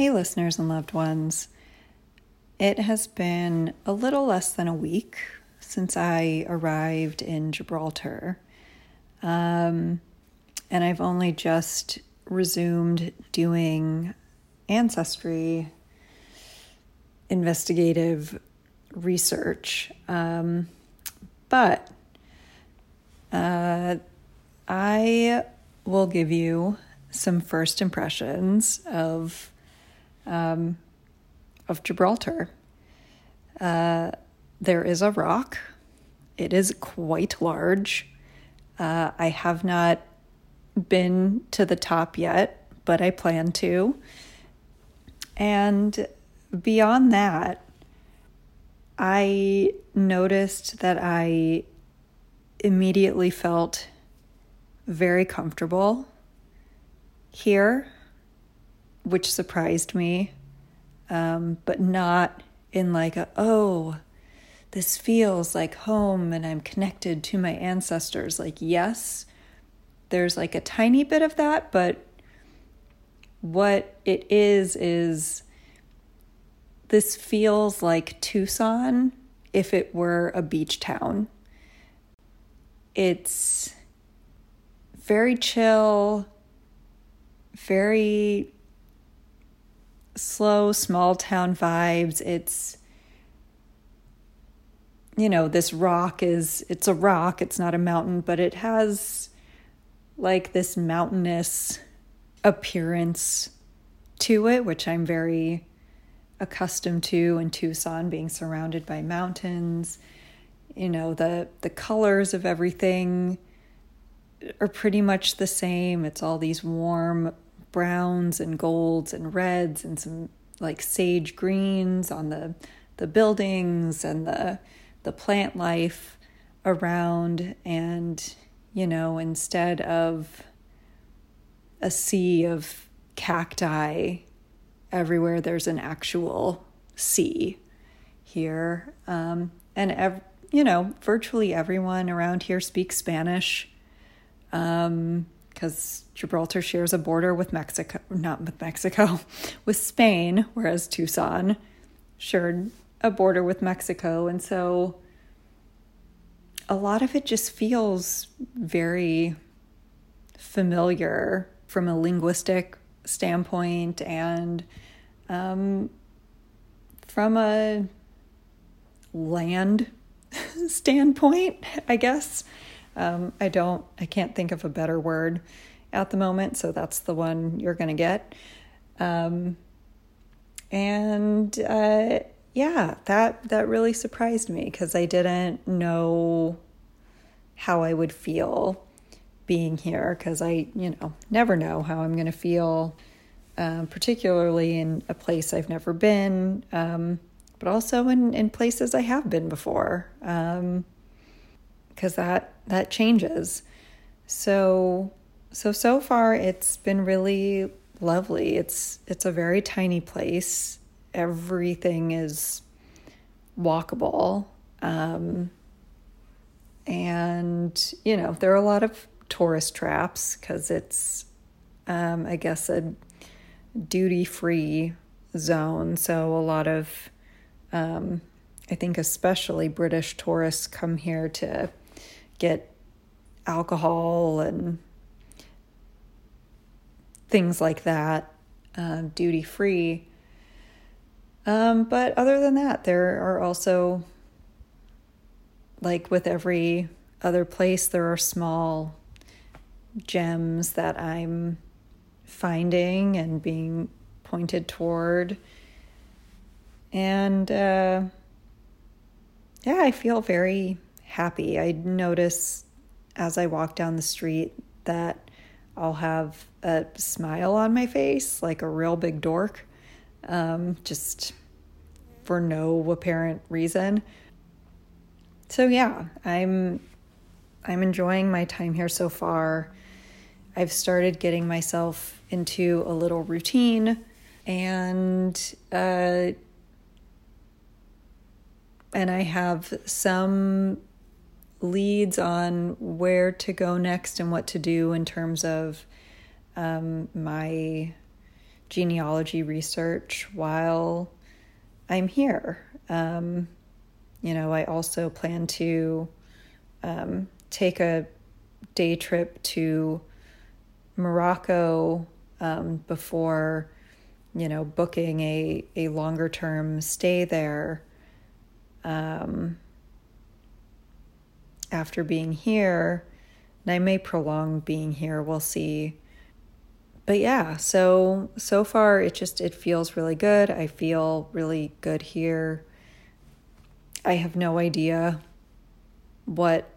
Hey, listeners and loved ones. It has been a little less than a week since I arrived in Gibraltar. Um, and I've only just resumed doing ancestry investigative research. Um, but uh, I will give you some first impressions of um, of Gibraltar. Uh, there is a rock. It is quite large. Uh, I have not been to the top yet, but I plan to. And beyond that, I noticed that I immediately felt very comfortable here, which surprised me, um, but not in like a, oh, this feels like home and I'm connected to my ancestors. Like, yes, there's like a tiny bit of that, but what it is is this feels like Tucson if it were a beach town. It's very chill, very slow, small town vibes. It's, you know, this rock is, it's a rock, it's not a mountain, but it has like this mountainous appearance to it, which I'm very accustomed to in Tucson, being surrounded by mountains. You know, the, the colors of everything are pretty much the same. It's all these warm browns and golds and reds and some like sage greens on the the buildings and the the plant life around. And you know instead of a sea of cacti everywhere there's an actual sea here. Um, and ev- you know virtually everyone around here speaks spanish. Um, because Gibraltar shares a border with Mexico, not with Mexico, with Spain, whereas Tucson shared a border with Mexico. And so a lot of it just feels very familiar from a linguistic standpoint and um, from a land standpoint, I guess. Um, I don't, I can't think of a better word at the moment, so that's the one you're going to get. Um, and uh, yeah, that that really surprised me because I didn't know how I would feel being here because I, you know, never know how I'm going to feel, um, particularly in a place I've never been, um, but also in in places I have been before. Um, because that that changes. So so so far it's been really lovely. It's it's a very tiny place. Everything is walkable. Um, and you know, there are a lot of tourist traps because it's um, I guess a duty free zone. So a lot of um, I think especially British tourists come here to get alcohol and things like that uh, duty free. Um, but other than that, there are also, like with every other place, there are small gems that I'm finding and being pointed toward. And uh, yeah, I feel very happy. I notice as I walk down the street that I'll have a smile on my face, like a real big dork, um, just for no apparent reason. So yeah, I'm I'm enjoying my time here so far. I've started getting myself into a little routine and uh, and I have some leads on where to go next and what to do in terms of um, my genealogy research while I'm here. Um, you know, I also plan to um, take a day trip to Morocco um, before, you know, booking a, a longer term stay there. Um, after being here, and I may prolong being here, we'll see. But yeah, so so far it just it feels really good. I feel really good here. I have no idea what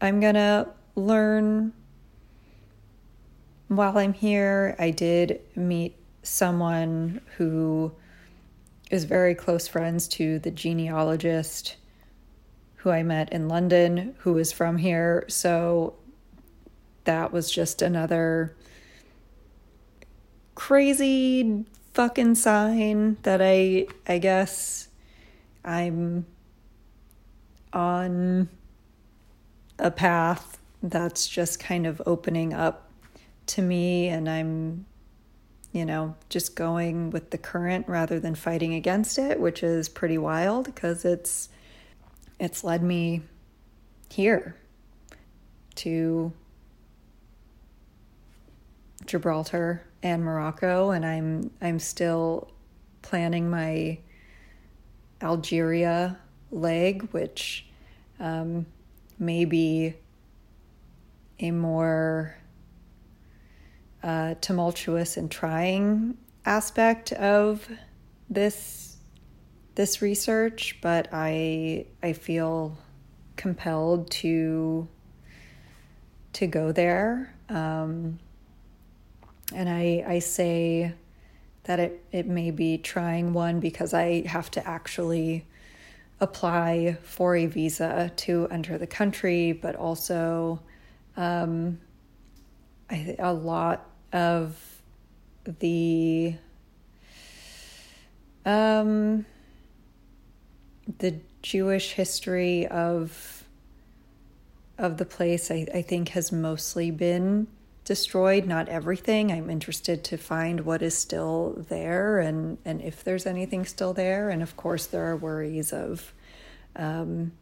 I'm going to learn while I'm here. I did meet someone who is very close friends to the genealogist who I met in London, who is from here. So that was just another crazy fucking sign that I I guess I'm on a path that's just kind of opening up to me and I'm you know just going with the current rather than fighting against it which is pretty wild because it's it's led me here to Gibraltar and Morocco and I'm I'm still planning my Algeria leg which um, may be a more uh, tumultuous and trying aspect of this this research, but I I feel compelled to to go there. Um, and I I say that it it may be trying one because I have to actually apply for a visa to enter the country, but also um, I, a lot of the um, the Jewish history of of the place I, I think has mostly been destroyed, not everything. I'm interested to find what is still there and, and if there's anything still there. And of course there are worries of um,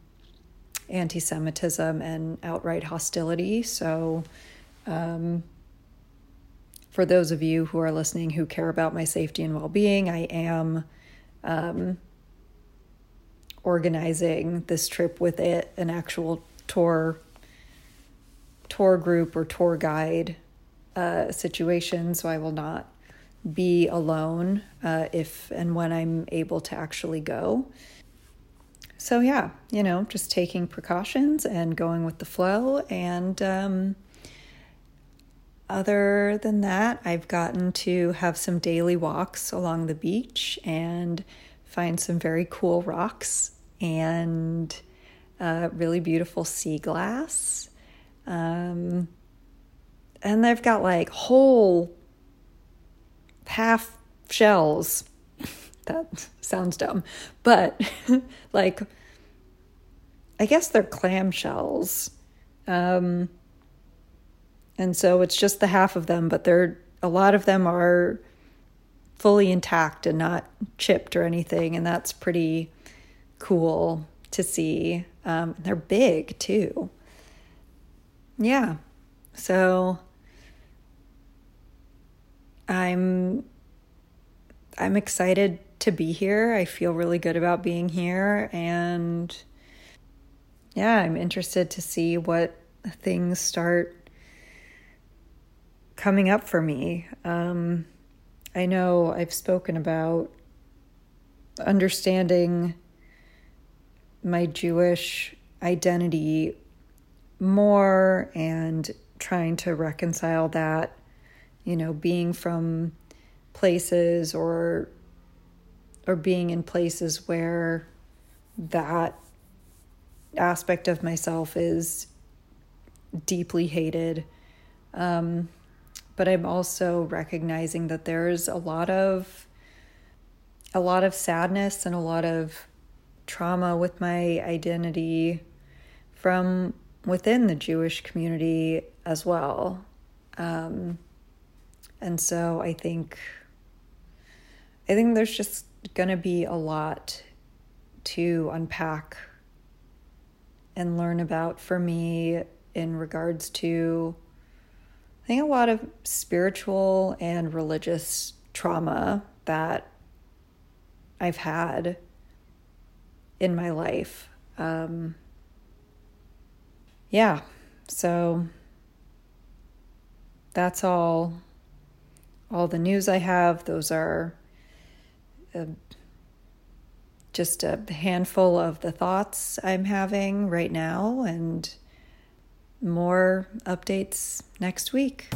anti Semitism and outright hostility. So um, for those of you who are listening who care about my safety and well being, I am um, organizing this trip with it, an actual tour tour group or tour guide uh, situation. So I will not be alone uh, if and when I'm able to actually go. So yeah, you know, just taking precautions and going with the flow. And um, other than that, I've gotten to have some daily walks along the beach and find some very cool rocks and uh, really beautiful sea glass. Um, and they've got like whole half shells. that sounds dumb, but like, I guess they're clam shells. Um, and so it's just the half of them, but they're a lot of them are fully intact and not chipped or anything, and that's pretty cool to see. Um, they're big too. Yeah. So I'm I'm excited to be here. I feel really good about being here and yeah, I'm interested to see what things start coming up for me. Um, I know I've spoken about understanding my Jewish identity more and trying to reconcile that, you know, being from places or or being in places where that aspect of myself is deeply hated. Um, but I'm also recognizing that there's a lot of a lot of sadness and a lot of trauma with my identity from within the Jewish community as well. Um, and so I think I think there's just going to be a lot to unpack and learn about for me in regards to, I think, a lot of spiritual and religious trauma that I've had in my life. Um, yeah, so that's all all the news I have. Those are uh, just a handful of the thoughts I'm having right now, and more updates next week.